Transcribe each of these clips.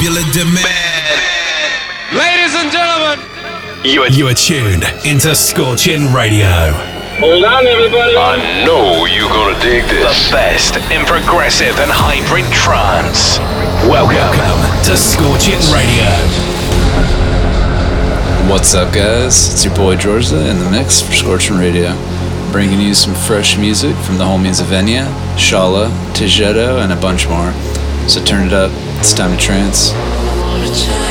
popular demand. Ladies and gentlemen, you are, you are tuned into Scorching Radio. Hold on, everybody. I know you're gonna dig this. The best in progressive and hybrid trance. Welcome, Welcome to Scorching Radio. What's up, guys? It's your boy Georgia in the mix for Scorching Radio, bringing you some fresh music from the homies Avenia, Shala, Tijetto, and a bunch more. So turn it up. It's time to trance.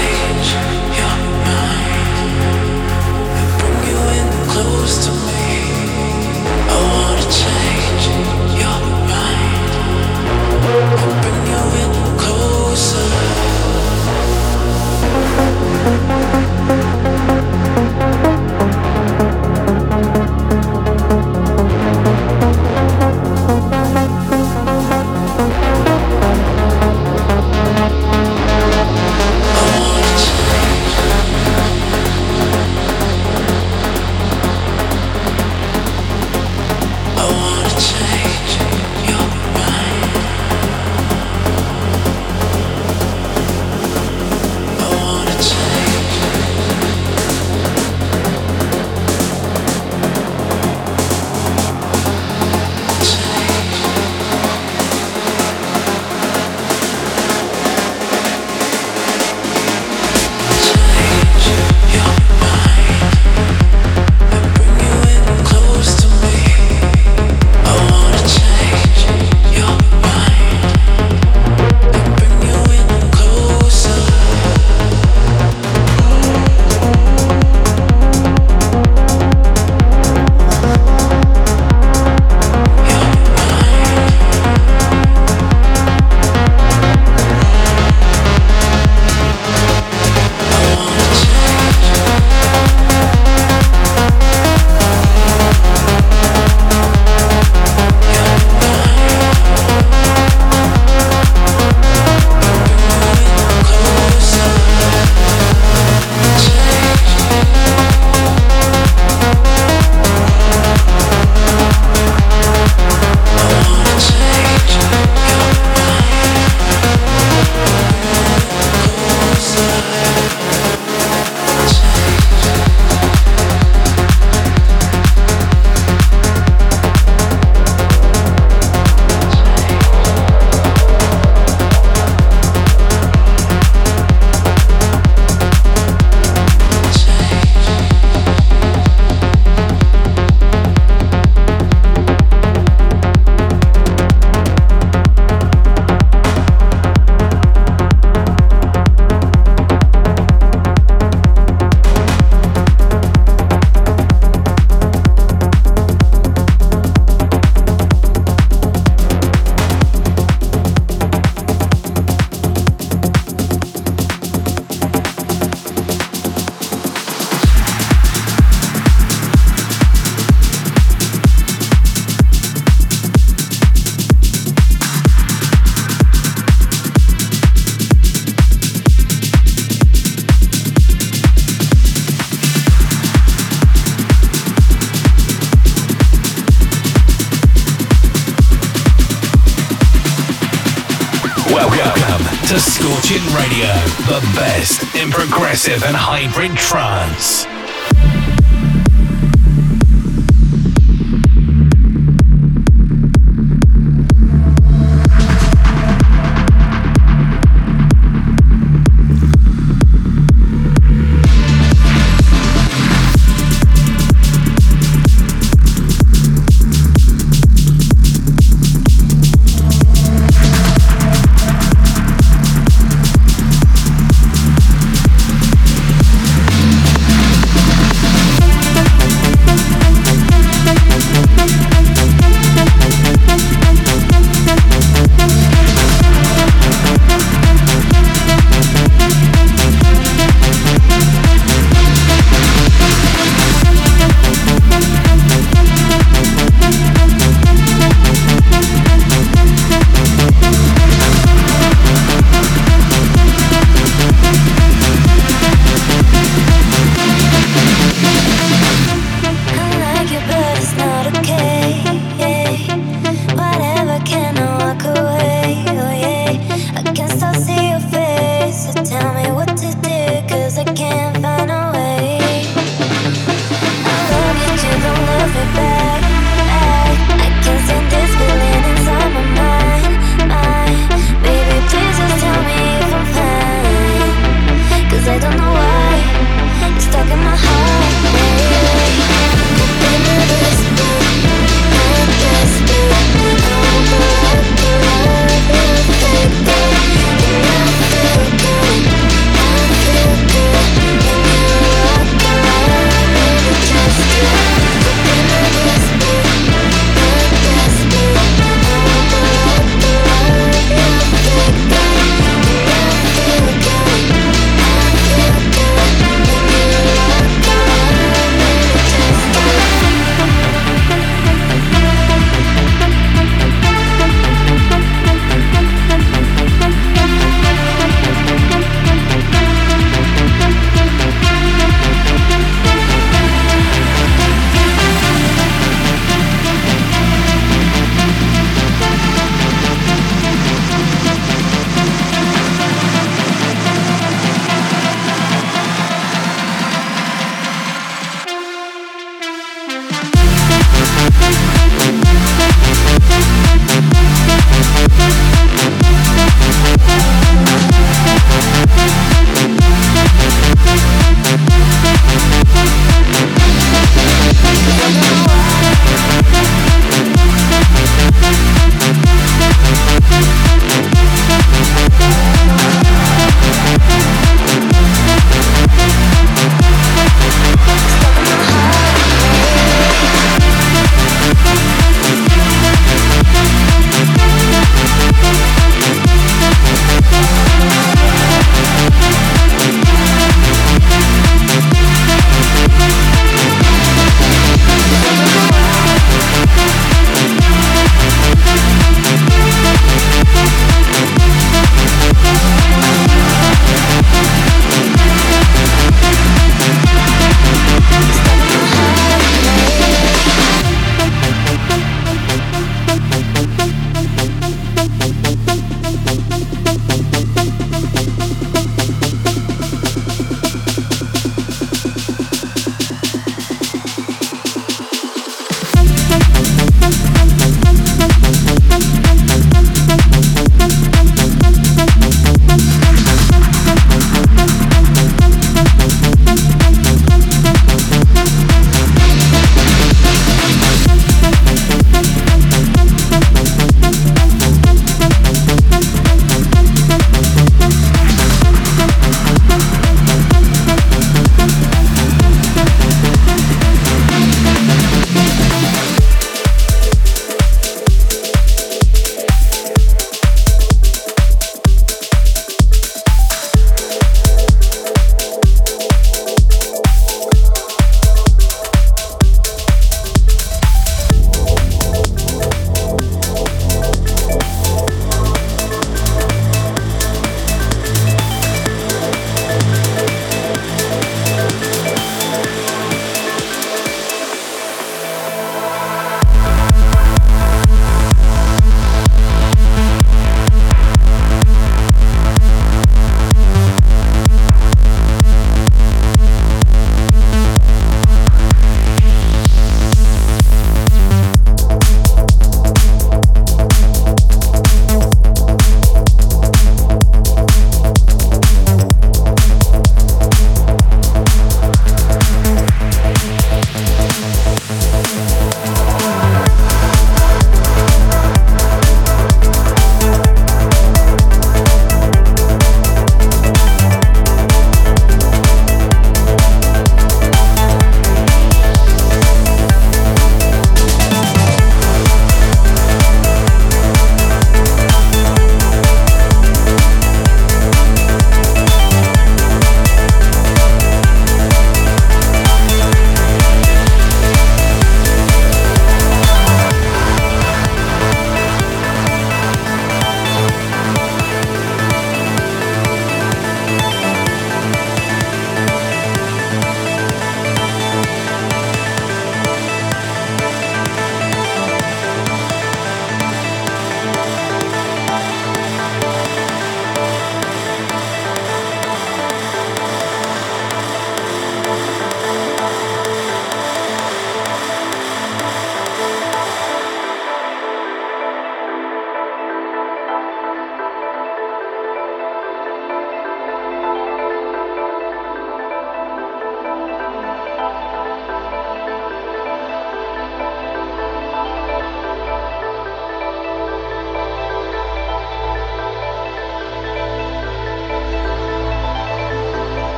Progressive and hybrid trance.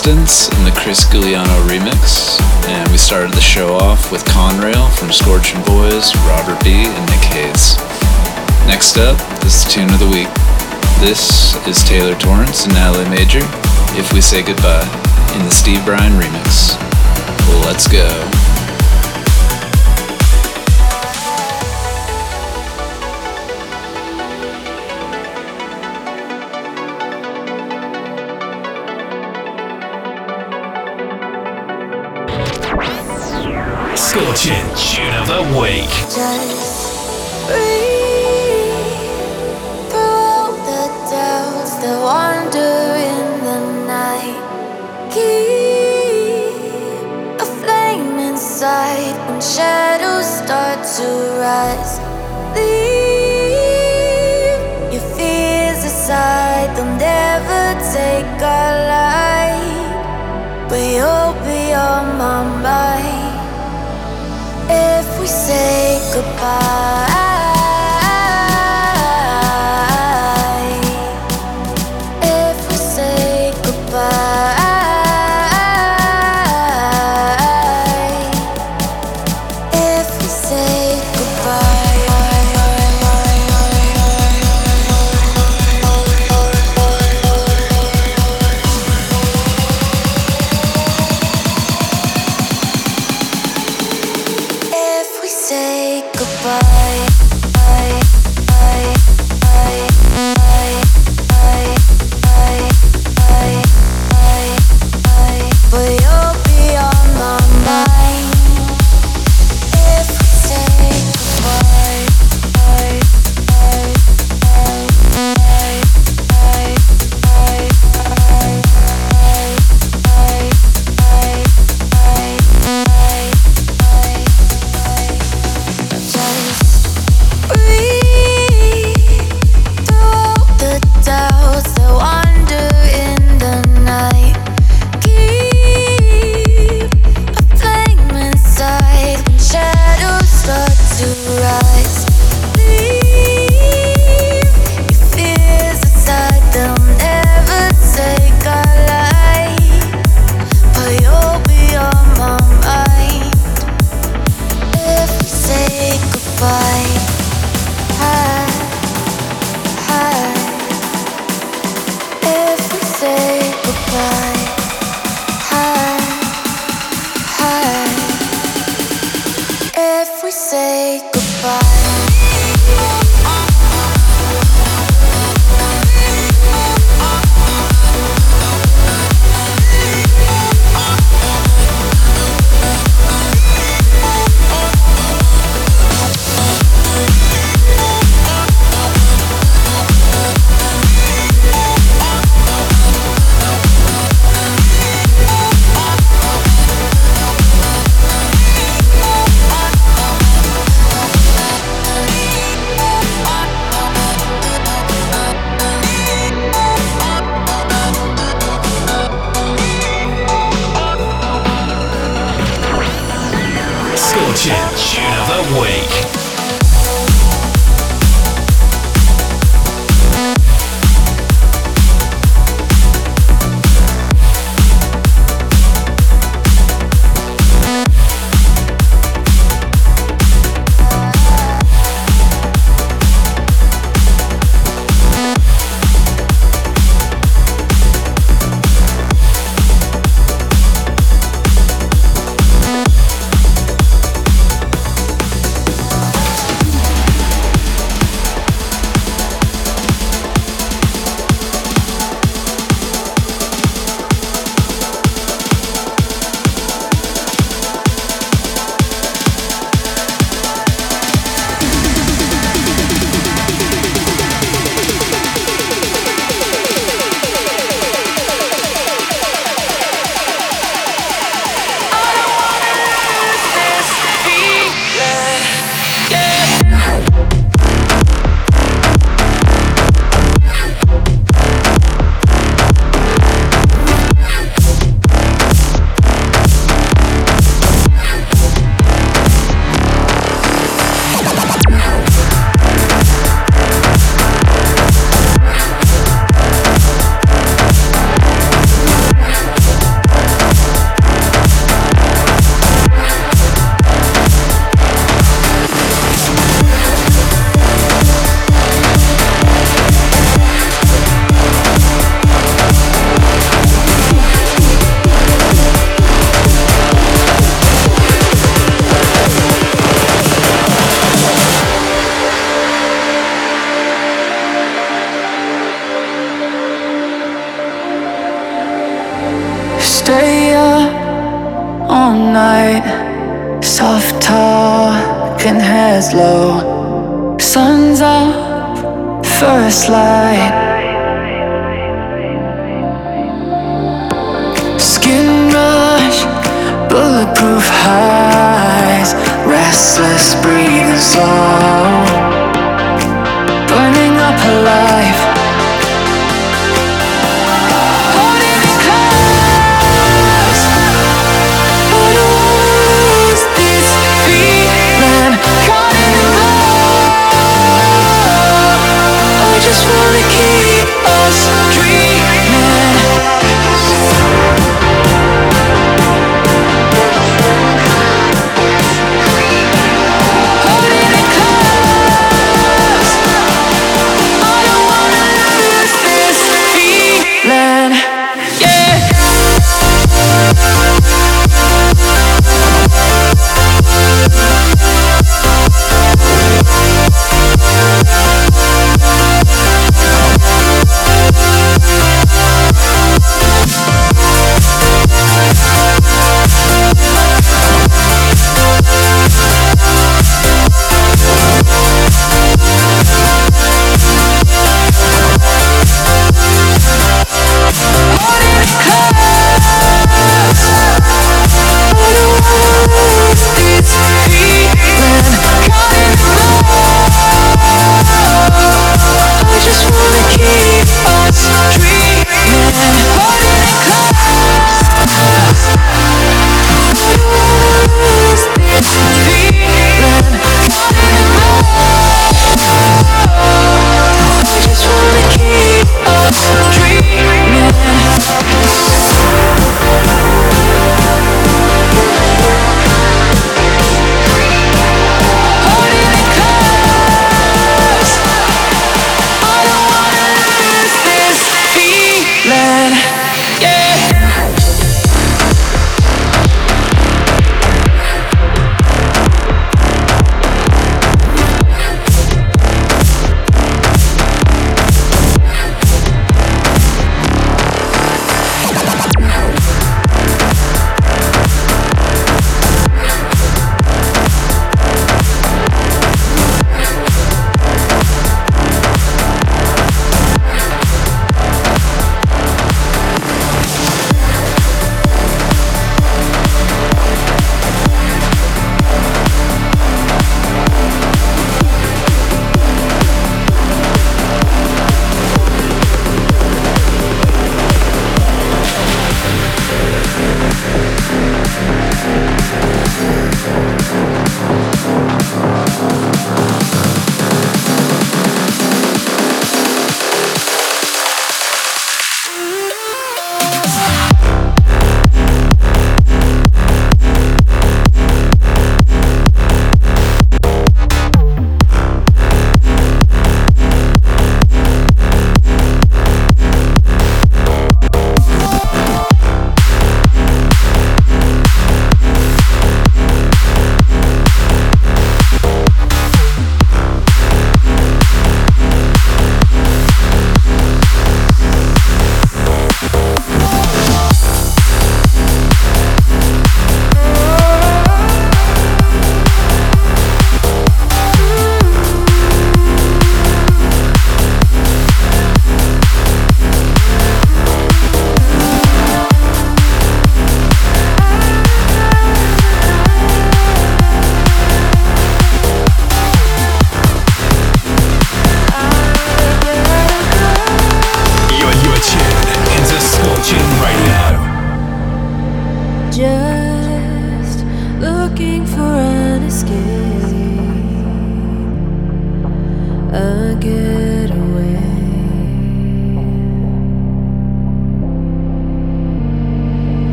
Distance and the Chris Guglielmo remix, and we started the show off with Conrail from Scorching Boys, Robert B, and Nick Hayes. Next up is the tune of the week. This is Taylor Torrence and Natalie Major, If We Say Goodbye, in the Steve Brian remix. Let's go. Scorching tune of the week. Just breathe through all the doubts that wander in the night. Keep a flame inside when shadows start to rise. Leave your fears aside, they'll never take our light. But you'll be on my mind goodbye.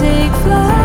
Take flight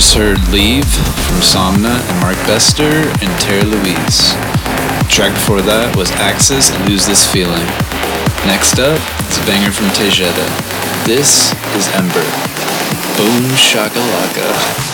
just heard Leave from Somna and Mark Bester and Terry Louise. The track before that was Axis and Lose This Feeling. Next up is a banger from Tejeda. This is Ember. Boom shakalaka.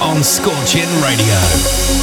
On Scorching Radio.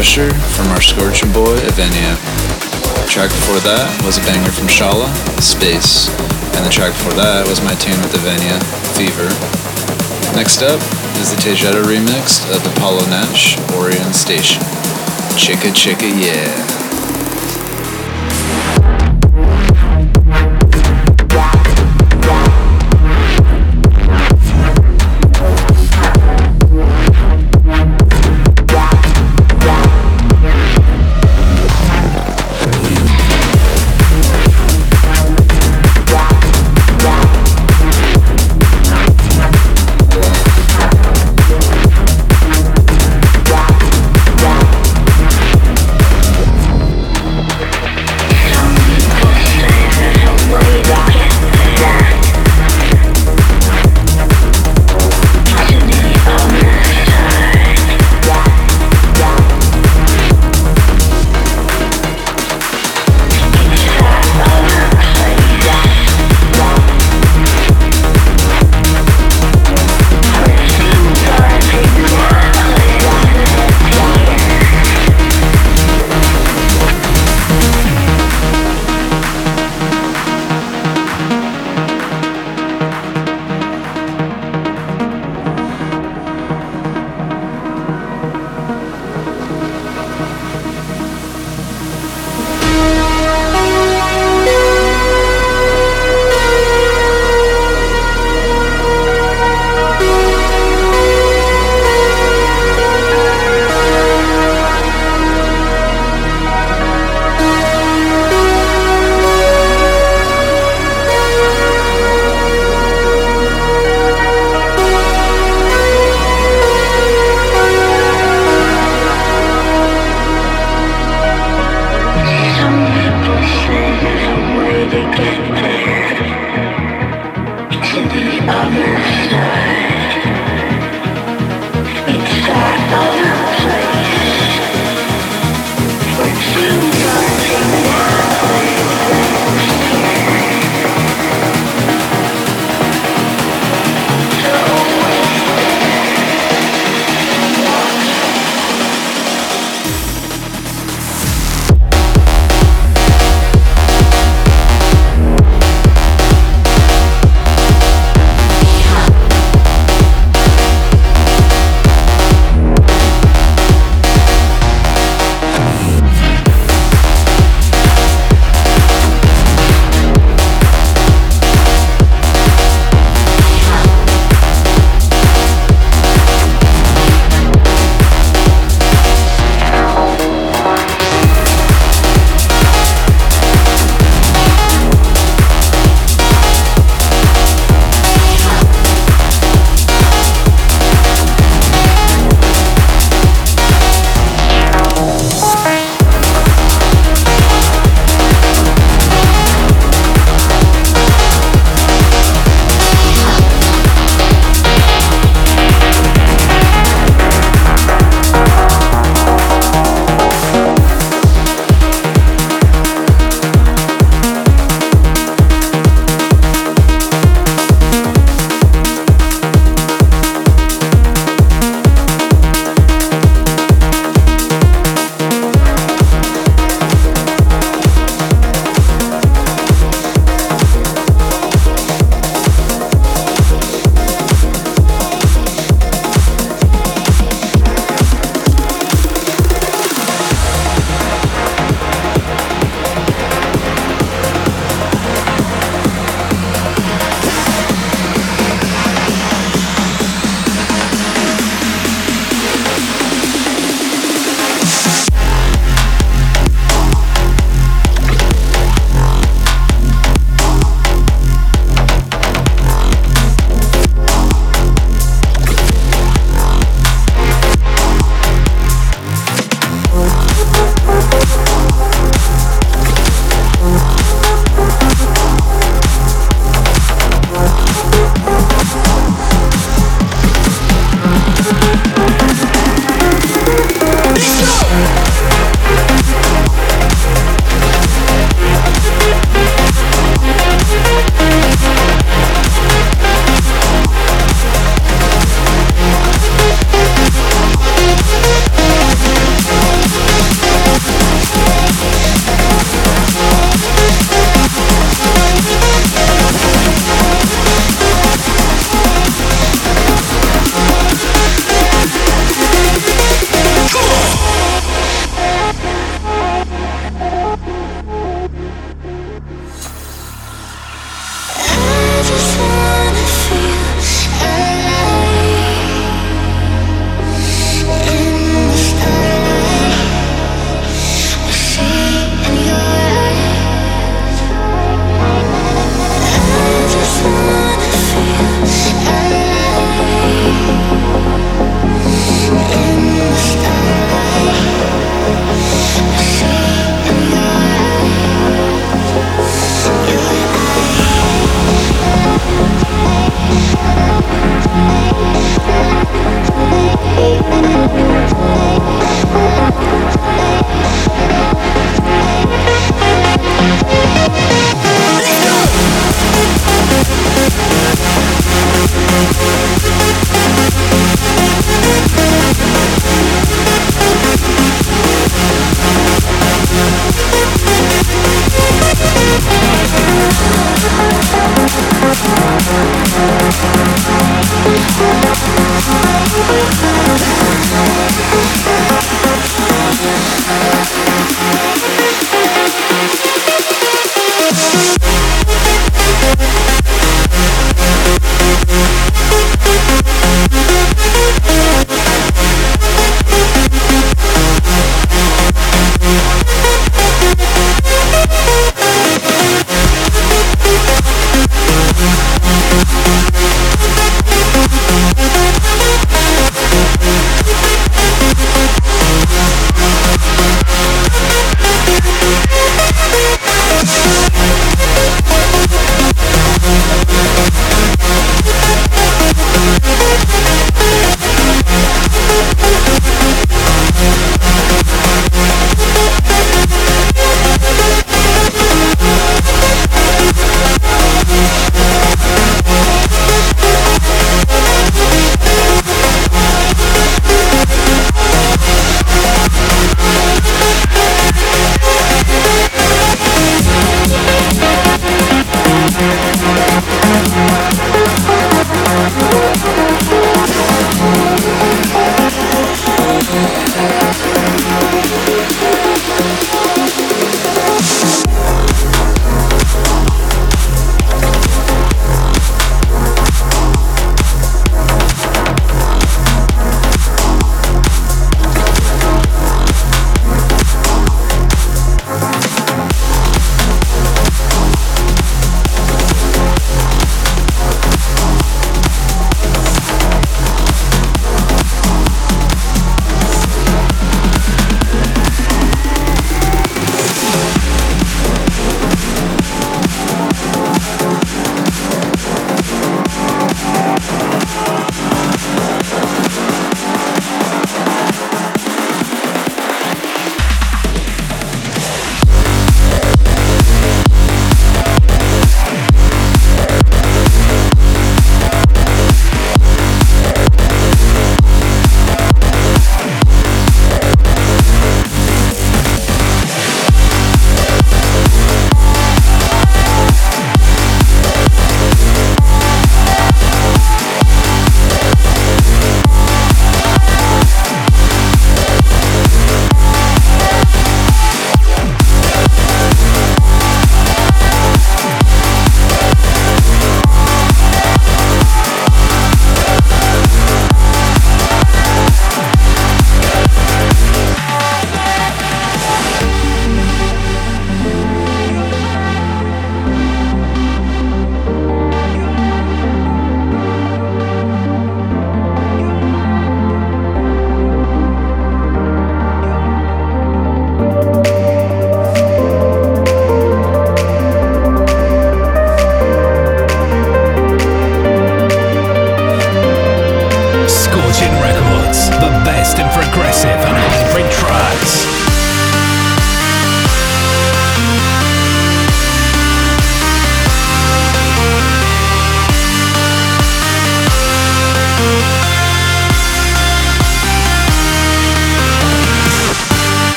Pressure from our Scorching Boy, Evenia. The track before that was a banger from Shala, Space. And the track before that was my tune with Evenia, Fever. Next up is the Tejeda remix of the Apollo Nash, Orion Station. Chicka chicka yeah.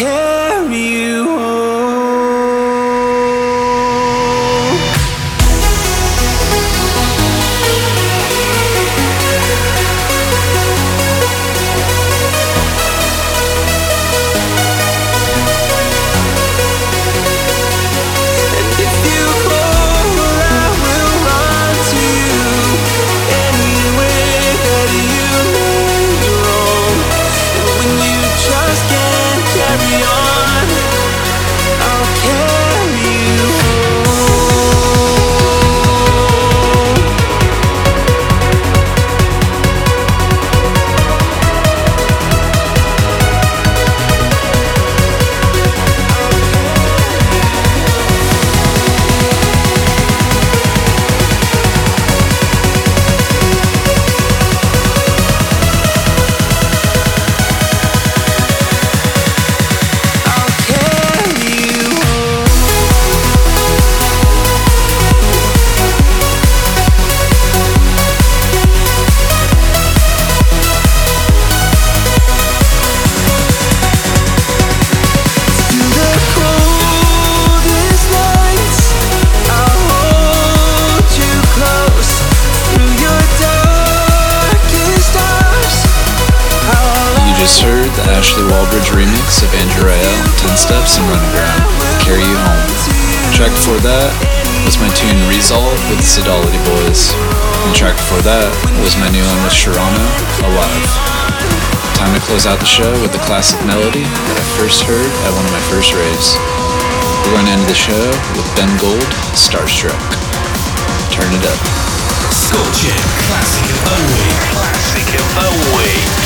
I'll Wallbridge remix of Andrew Rayel, 10 Steps and Running Ground, Carry You Home. Track before that was my tune Resolve with the Sodality Boys. And track before that was my new one with Sharano, Alive. Time to close out the show with a classic melody that I first heard at one of my first raves. We're going to end the show with Ben Gold, Starstruck. Turn it up. Scorching classic the week. Classic of the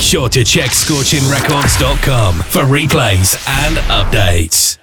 Make sure to check scorchingrecords.com for replays and updates.